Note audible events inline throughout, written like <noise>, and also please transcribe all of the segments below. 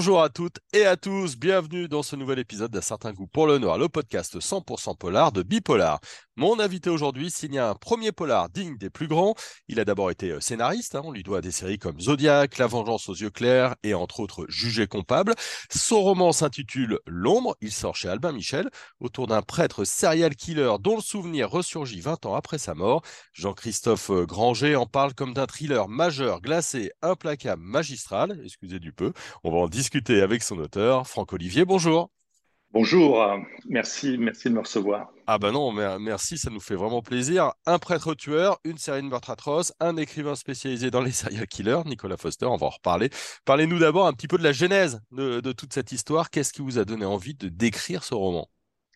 Bonjour à toutes et à tous, bienvenue dans ce nouvel épisode d'un certain goût pour le noir, le podcast 100% polar de Bipolar. Mon invité aujourd'hui signe un premier polar digne des plus grands. Il a d'abord été euh, scénariste, hein. on lui doit des séries comme Zodiac, La vengeance aux yeux clairs et entre autres Jugé coupable. Son roman s'intitule L'ombre, il sort chez Albin Michel, autour d'un prêtre serial killer dont le souvenir ressurgit 20 ans après sa mort. Jean-Christophe euh, Granger en parle comme d'un thriller majeur, glacé, implacable, magistral, excusez du peu. On va en discuter avec son auteur, Franck Olivier, bonjour. Bonjour, merci, merci de me recevoir. Ah ben non, merci, ça nous fait vraiment plaisir. Un prêtre tueur, une série de meurtres atroces, un écrivain spécialisé dans les <laughs> serial killers, Nicolas Foster, on va en reparler. Parlez-nous d'abord un petit peu de la genèse de, toute cette histoire. Qu'est-ce qui vous a donné envie de décrire ce roman?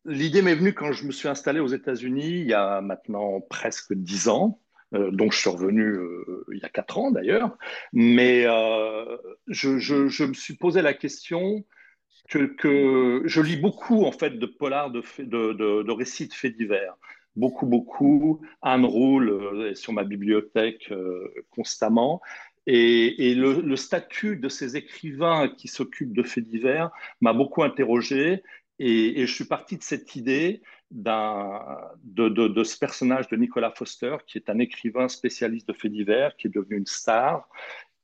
L'idée m'est venue quand je me suis installé aux États-Unis il y a maintenant presque dix ans. Euh, dont je suis revenu euh, il y a quatre ans d'ailleurs, mais euh, je, me suis posé la question que, je lis beaucoup en fait de polars, de, récits de faits divers. Beaucoup, beaucoup. Anne Roule euh, sur ma bibliothèque constamment. Et, le, statut de ces écrivains qui s'occupent de faits divers m'a beaucoup interrogé. Et, je suis parti de cette idée de, ce personnage de Nicolas Foster, qui est un écrivain spécialiste de faits divers, qui est devenu une star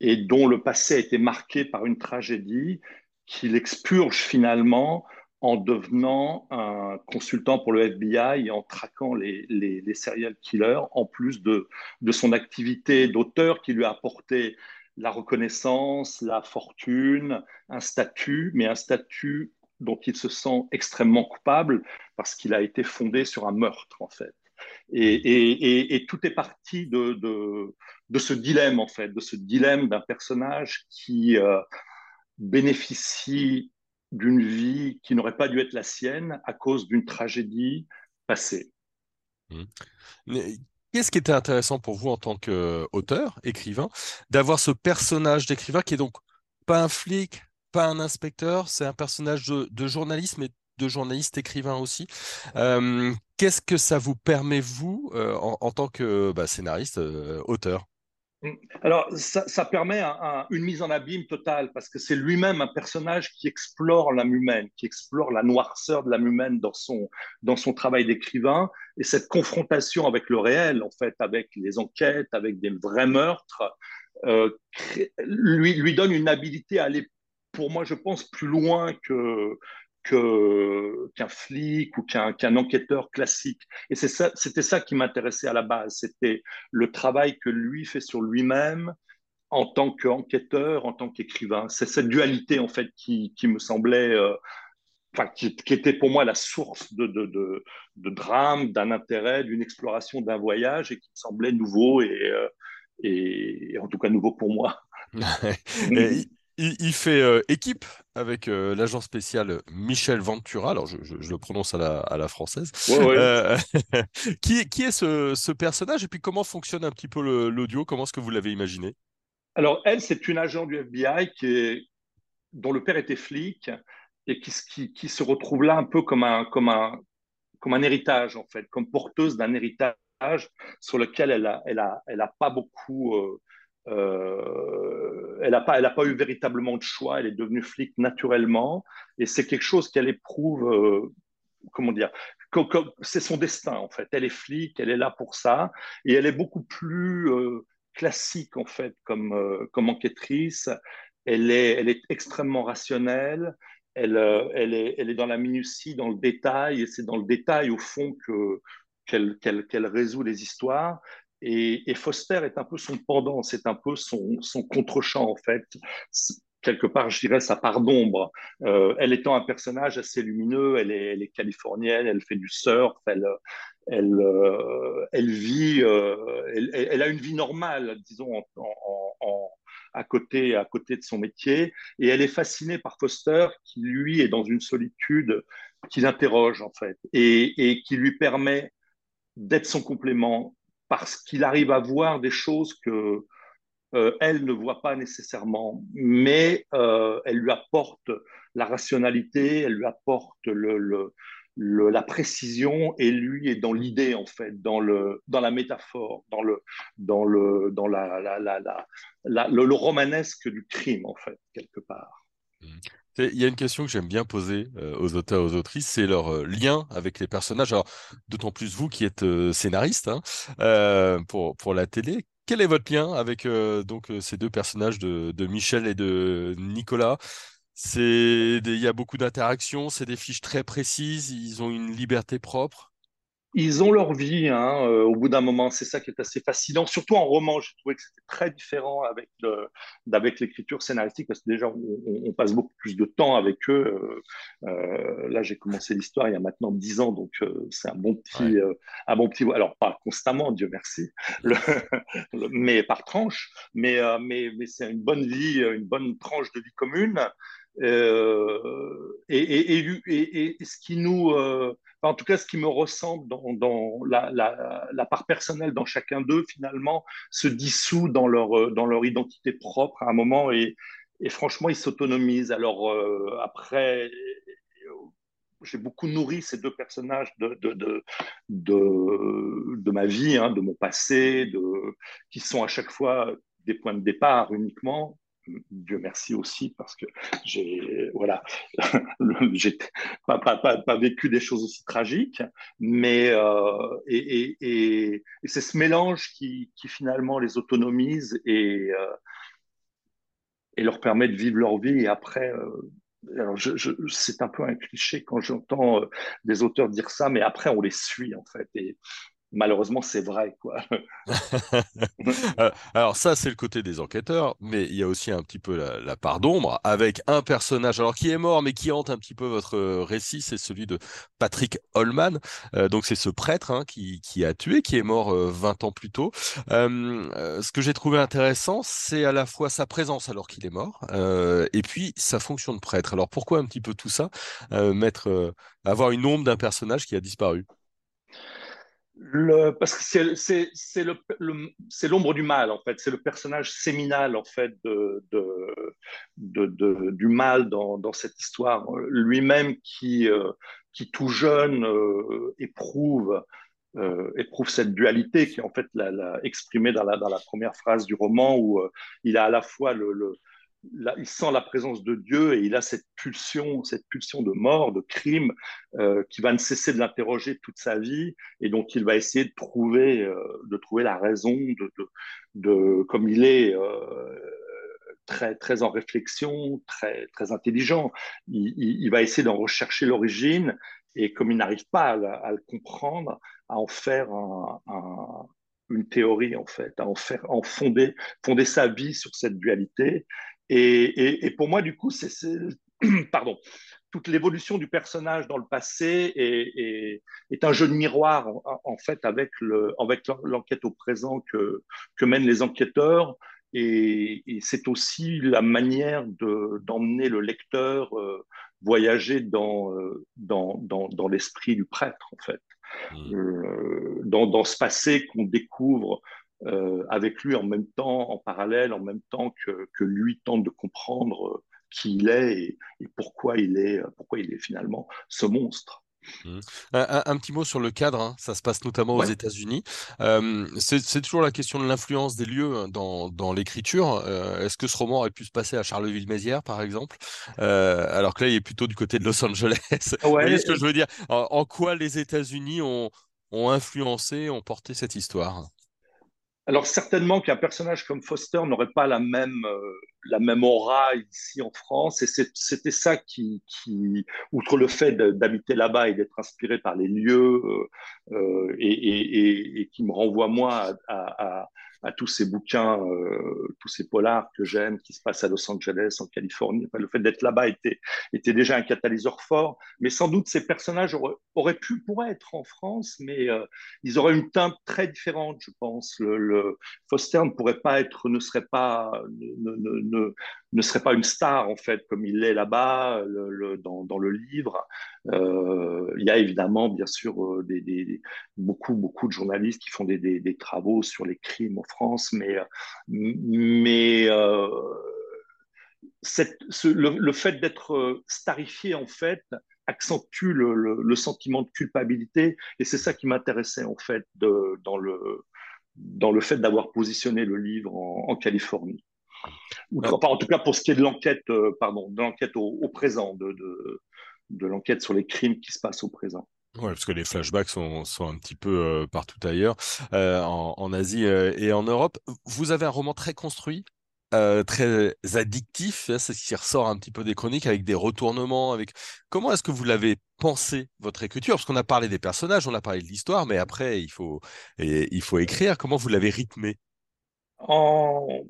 et dont le passé a été marqué par une tragédie qu'il expurge finalement en devenant un consultant pour le FBI et en traquant les, les, serial killers, en plus de, de son activité d'auteur qui lui a apporté la reconnaissance, la fortune, un statut, mais un statut dont il se sent extrêmement coupable parce qu'il a été fondé sur un meurtre, en fait. Et, et, et, tout est parti de, de, de, ce dilemme, en fait, de ce dilemme d'un personnage qui, euh, bénéficie d'une vie qui n'aurait pas dû être la sienne à cause d'une tragédie passée. Mmh. Qu'est-ce qui était intéressant pour vous en tant qu'auteur, écrivain, d'avoir ce personnage d'écrivain qui est donc pas un flic, pas un inspecteur, c'est un personnage de, journaliste, mais de journaliste écrivain aussi. Euh, qu'est-ce que ça vous permet, vous, euh, en, tant que bah, scénariste, euh, auteur? Alors, ça, permet une mise en abîme totale parce que c'est lui-même un personnage qui explore l'âme humaine, qui explore la noirceur de l'âme humaine dans son, dans son travail d'écrivain. Et cette confrontation avec le réel, en fait, avec les enquêtes, avec des vrais meurtres, lui, lui donne une habilité à aller, pour moi, je pense, plus loin que, qu'un flic ou qu'un enquêteur classique. Et c'était ça, qui m'intéressait à la base. C'était le travail que lui fait sur lui-même en tant qu'enquêteur, en tant qu'écrivain. C'est cette dualité, en fait, qui, me semblait... Euh, enfin, qui, était pour moi la source de, de, drame, d'un intérêt, d'une exploration, d'un voyage, et qui me semblait nouveau, et, euh, et, en tout cas nouveau pour moi. <laughs> <laughs> il, fait euh, équipe avec euh, l'agent spécial Michel Ventura, alors je, le prononce à la, française. Euh, <laughs> qui, est ce, personnage? Et puis comment fonctionne un petit peu l'audio? Comment est-ce que vous l'avez imaginé? Alors elle, c'est une agent du FBI qui est, dont le père était flic et qui, qui, se retrouve là un peu comme un, comme un, comme un héritage en fait, comme porteuse d'un héritage sur lequel elle n'a elle a, elle a pas beaucoup euh, elle n'a pas, pas eu véritablement de choix, elle est devenue flic naturellement, et c'est quelque chose qu'elle éprouve, euh, comment dire, c'est son destin en fait. Elle est flic, elle est là pour ça, et elle est beaucoup plus euh, classique en fait comme, comme enquêtrice. Elle est, elle est extrêmement rationnelle, elle, elle, est, elle est dans la minutie, dans le détail, et c'est dans le détail au fond que, qu'elle résout les histoires. Et, Foster est un peu son pendant, c'est un peu son, son contre-champ en fait. Quelque part, je dirais sa part d'ombre. Euh, elle étant un personnage assez lumineux, elle est, californienne, elle fait du surf, elle, euh, vit, euh, elle, a une vie normale, disons, à, côté, de son métier. Et elle est fascinée par Foster, qui lui est dans une solitude qui l'interroge en fait, et qui lui permet d'être son complément, parce qu'il arrive à voir des choses que euh, elle ne voit pas nécessairement, mais euh, elle lui apporte la rationalité, elle lui apporte la précision, et lui est dans l'idée en fait, dans dans la métaphore, dans le dans le dans la, la, romanesque du crime en fait quelque part. Il y a une question que j'aime bien poser euh, aux auteurs, aux autrices, c'est leur euh, lien avec les personnages. Alors, d'autant plus vous qui êtes euh, scénariste hein, pour, pour la télé. Quel est votre lien avec donc ces deux personnages de, de Michel et de Nicolas? C'est il y a beaucoup d'interactions, c'est des fiches très précises, ils ont une liberté propre? Ils ont leur vie hein, euh, au bout d'un moment. C'est ça qui est assez fascinant. Surtout en roman, j'ai trouvé que c'était très différent avec, avec l'écriture scénaristique parce que déjà, on, passe beaucoup plus de temps avec eux. Euh, euh, là, j'ai commencé l'histoire il y a maintenant dix ans, donc c'est un bon petit, un bon petit. Alors pas constamment, Dieu merci, <laughs> mais par tranche. Mais, mais, mais c'est une bonne vie, une bonne tranche de vie commune. Et, et, et, et, ce qui nous en tout cas, ce qui me ressemble dans, la, part personnelle dans chacun d'eux, finalement, se dissout dans leur, euh, identité propre à un moment et, franchement, ils s'autonomisent. Alors euh, après, j'ai beaucoup nourri ces deux personnages de, ma vie, hein, de mon passé, qui sont à chaque fois des points de départ uniquement. Dieu merci aussi parce que j'ai voilà <laughs> j'ai pas, pas, pas, vécu des choses aussi tragiques mais euh, et, et, c'est ce mélange qui, qui, finalement les autonomise et euh, et leur permet de vivre leur vie. Et après euh, alors c'est un peu un cliché quand j'entends des auteurs dire ça mais après on les suit en fait malheureusement, c'est vrai. Quoi. <laughs> Euh, alors ça, c'est le côté des enquêteurs, mais il y a aussi un petit peu la, part d'ombre avec un personnage, alors qui est mort, mais qui hante un petit peu votre euh, récit, c'est celui de Patrick Holman. Euh, donc c'est ce prêtre hein, qui, a tué, qui est mort 20 ans plus tôt. ce que j'ai trouvé intéressant, c'est à la fois sa présence alors qu'il est mort, et puis sa fonction de prêtre. Alors pourquoi un petit peu tout ça? Mettre, avoir une ombre d'un personnage qui a disparu le, parce que c'est l'ombre du mal, en fait. C'est le personnage séminal, en fait, de, de, du mal dans, dans cette histoire. Lui-même qui, euh, qui, tout jeune, euh, éprouve, euh, éprouve cette dualité qui est en fait la, la, exprimée dans la, dans la première phrase du roman où il a à la fois le, il sent la présence de Dieu et il a cette pulsion, cette pulsion de mort, de crime, euh, qui va ne cesser de l'interroger toute sa vie. Et donc il va essayer de trouver, euh, de trouver la raison, comme il est euh, très, très en réflexion, très, très intelligent, il, va essayer d'en rechercher l'origine et comme il n'arrive pas à, le comprendre, à en faire une théorie en fait, à en faire, en fonder, fonder sa vie sur cette dualité et, pour moi, du coup, c'est, <clears throat> pardon, toute l'évolution du personnage dans le passé est, est, un jeu de miroir, en, fait, avec, le, avec l'enquête au présent que, que mènent les enquêteurs. Et, c'est aussi la manière de, d'emmener le lecteur euh, voyager dans, euh, dans, dans, dans, l'esprit du prêtre, en fait. Mmh. Euh, dans, dans, ce passé qu'on découvre euh, avec lui en même temps, en parallèle, en même temps que, que lui tente de comprendre euh, qui il est et, pourquoi, il est, euh, pourquoi il est finalement ce monstre. Mmh. Un, petit mot sur le cadre, hein. ça se passe notamment aux États-Unis. c'est toujours la question de l'influence des lieux hein, dans, dans l'écriture. Est-ce que ce roman aurait pu se passer à Charleville-Mézières, par exemple? Alors que là, il est plutôt du côté de Los Angeles. Vous voyez ce que je veux dire? En, en, quoi les États-Unis ont, ont influencé, ont porté cette histoire? Alors certainement qu'un personnage comme Foster n'aurait pas la même, euh, la même aura ici en France, et c'était ça qui, qui, outre le fait d'habiter là-bas et d'être inspiré par les lieux, euh, euh, et, et, et, qui me renvoie moi à, à, à tous ces bouquins, euh, tous ces polars que j'aime, qui se passent à Los Angeles, en Californie. Le fait d'être là-bas était, était déjà un catalyseur fort. Mais sans doute, ces personnages auraient, pu, pourraient être en France, mais euh, ils auraient une teinte très différente, je pense. Le, le, Foster ne pourrait pas être, ne serait pas, ne, ne, ne, serait pas une star, en fait, comme il l'est là-bas, le, dans, dans, le livre. Euh, il y a évidemment, bien sûr, euh, beaucoup, beaucoup de journalistes qui font des, travaux sur les crimes en France, mais, euh, le, fait d'être starifié, en fait, accentue le, sentiment de culpabilité, et c'est ça qui m'intéressait, en fait, dans, le, dans le fait d'avoir positionné le livre en, Californie. En tout cas, pour ce qui est de l'enquête, au, présent, de, de l'enquête sur les crimes qui se passent au présent. Oui, parce que les flashbacks sont, sont un petit peu partout ailleurs, en, en, Asie et en Europe. Vous avez un roman très construit, euh, très addictif, hein, c'est ce qui ressort un petit peu des chroniques, avec des retournements. Avec comment est-ce que vous l'avez pensé votre écriture? Parce qu'on a parlé des personnages, on a parlé de l'histoire, mais après il faut il faut écrire. Comment vous l'avez rythmé?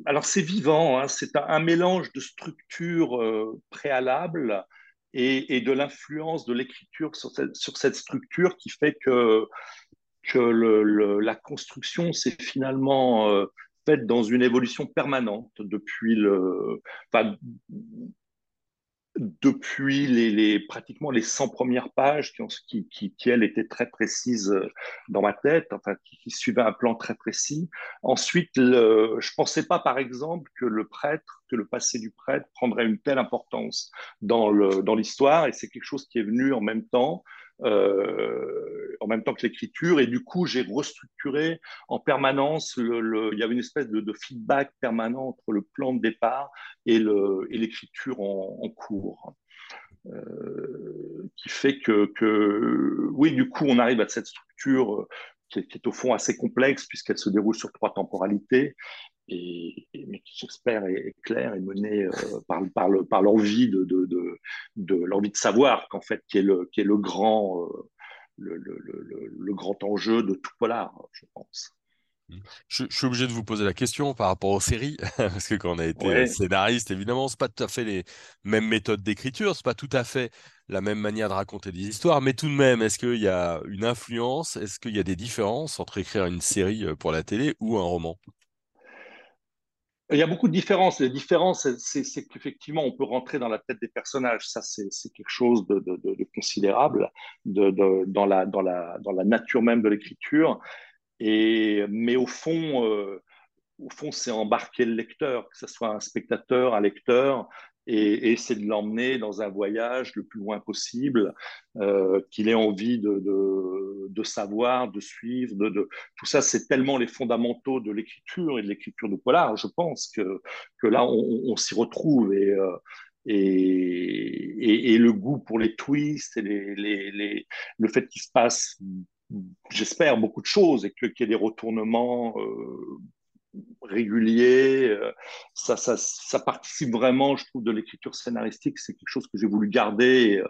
Alors c'est vivant, hein, c'est un, mélange de structures euh, préalables et, de l'influence de l'écriture sur cette, structure qui fait que que la construction, c'est finalement euh, fait dans une évolution permanente depuis le, depuis les, les, pratiquement les 100 premières pages qui, qui, qui, elles, étaient très précises euh, dans ma tête, enfin, qui, qui suivaient un plan très précis. Ensuite, le, je ne pensais pas, par exemple, que le prêtre, que le passé du prêtre prendrait une telle importance dans l'histoire, dans et c'est quelque chose qui est venu en même temps. Euh, en même temps que l'écriture. Et du coup, j'ai restructuré en permanence. Il y avait une espèce de, feedback permanent entre le plan de départ et l'écriture en, cours. Euh, qui fait que, oui, du coup, on arrive à cette structure est, qui est au fond assez complexe puisqu'elle se déroule sur trois temporalités et, mais qui j'espère est, clair et mené euh, par, par, le, par l'envie de, de, de, de l'envie de savoir qu'en fait qui est le, qui est le grand euh, le, le, le, le, grand enjeu de tout polar, je pense. Je, je, suis obligé de vous poser la question par rapport aux séries, <laughs> parce que quand on a été scénariste, évidemment, c'est pas tout à fait les mêmes méthodes d'écriture, c'est pas tout à fait la même manière de raconter des histoires, mais tout de même, est-ce qu'il y a une influence, est-ce qu'il y a des différences entre écrire une série euh, pour la télé ou un roman? Il y a beaucoup de différences. Les différences, c'est qu'effectivement, on peut rentrer dans la tête des personnages. Ça, c'est quelque chose de, considérable dans, la, nature même de l'écriture. Mais au fond, euh, au fond, c'est embarquer le lecteur, que ce soit un spectateur, un lecteur, et, c'est de l'emmener dans un voyage le plus loin possible, euh, qu'il ait envie de, de, savoir, de suivre. De, Tout ça, c'est tellement les fondamentaux de l'écriture et de l'écriture de polar, je pense, que, que là, on, s'y retrouve. Et, euh, et, et, le goût pour les twists et le fait qu'il se passe, j'espère, beaucoup de choses et qu'il y ait des retournements euh, régulier. Euh, ça, ça, ça, participe vraiment, je trouve, de l'écriture scénaristique. C'est quelque chose que j'ai voulu garder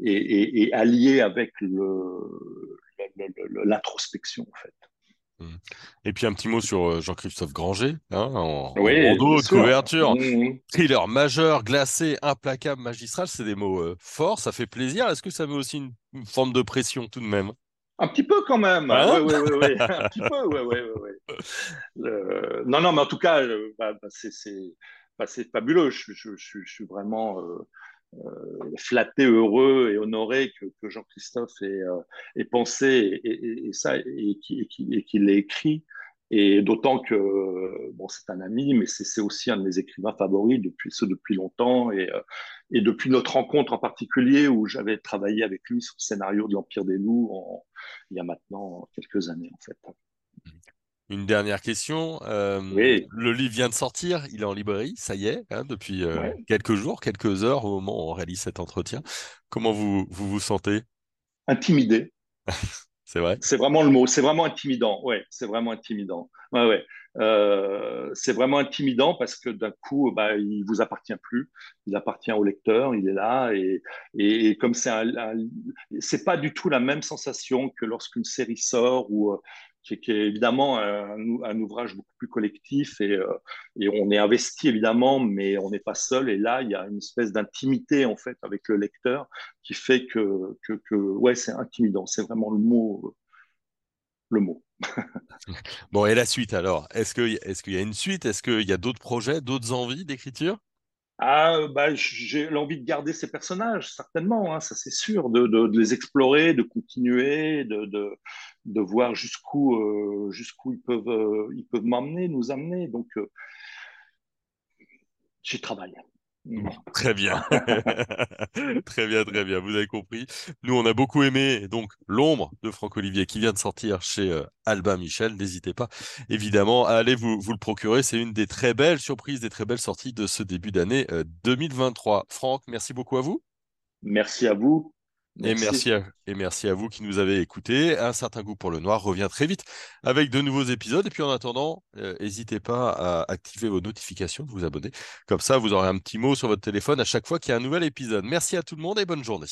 et, et, et, allier avec l'introspection, en fait. Mmh. Et puis un petit mot sur euh, Jean-Christophe Granger, hein, en, oui, de couverture. Mmh, mmh. Thriller majeur, glacé, implacable, magistral, c'est des mots euh, forts, ça fait plaisir. Est-ce que ça met aussi une, une, forme de pression tout de même? Un petit peu quand même. Hein? Oui, oui, oui, Un petit peu, oui, oui, oui. Euh, non, non, mais en tout cas, euh, bah, bah, bah, c'est fabuleux. Je, suis vraiment euh, flatté, heureux et honoré que, Jean-Christophe ait, pensé et, et, ça et qu'il l'ait écrit. Et d'autant que bon, c'est un ami, mais c'est aussi un de mes écrivains favoris depuis ce depuis longtemps et, depuis notre rencontre en particulier où j'avais travaillé avec lui sur le scénario de l'Empire des loups il y a maintenant quelques années en fait. Une dernière question. Euh, oui. Le livre vient de sortir, il est en librairie, ça y est, hein, depuis euh, quelques jours, quelques heures au moment où on réalise cet entretien. Comment vous vous, vous sentez? Intimidé. <laughs> C'est vrai? C'est vraiment le mot. C'est vraiment intimidant. Ouais, c'est vraiment intimidant. Ouais, ouais. Euh, c'est vraiment intimidant parce que d'un coup, bah, il vous appartient plus. Il appartient au lecteur. Il est là et, et, comme c'est un, un c'est pas du tout la même sensation que lorsqu'une série sort ou qui, est évidemment un, ouvrage beaucoup plus collectif et, euh, et, on est investi évidemment, mais on n'est pas seul. Et là, il y a une espèce d'intimité en fait avec le lecteur qui fait que, que, que ouais, c'est intimidant. C'est vraiment le mot, le mot. <laughs> bon, et la suite alors? Est-ce qu'il est qu'il y a une suite? Est-ce qu'il y a d'autres projets, d'autres envies d'écriture? Ah, bah, j'ai l'envie de garder ces personnages, certainement, hein, ça c'est sûr, de, de, de, les explorer, de continuer, de, de, de voir jusqu'où euh, jusqu'où ils peuvent euh, ils peuvent m'emmener, nous amener. Donc, euh, j'y travaille. très bien. <laughs> très bien, très bien. Vous avez compris. Nous, on a beaucoup aimé donc L'ombre de Franck Olivier qui vient de sortir chez euh, Albin Michel. N'hésitez pas, évidemment, à aller vous, vous le procurer. C'est une des très belles surprises, des très belles sorties de ce début d'année 2023. Euh, Franck, merci beaucoup à vous. Merci à vous. Et merci, à, et merci à vous qui nous avez écoutés. Un certain goût pour le noir revient très vite avec de nouveaux épisodes. Et puis en attendant, euh, n'hésitez pas à activer vos notifications, vous abonner. Comme ça, vous aurez un petit mot sur votre téléphone à chaque fois qu'il y a un nouvel épisode. Merci à tout le monde et bonne journée.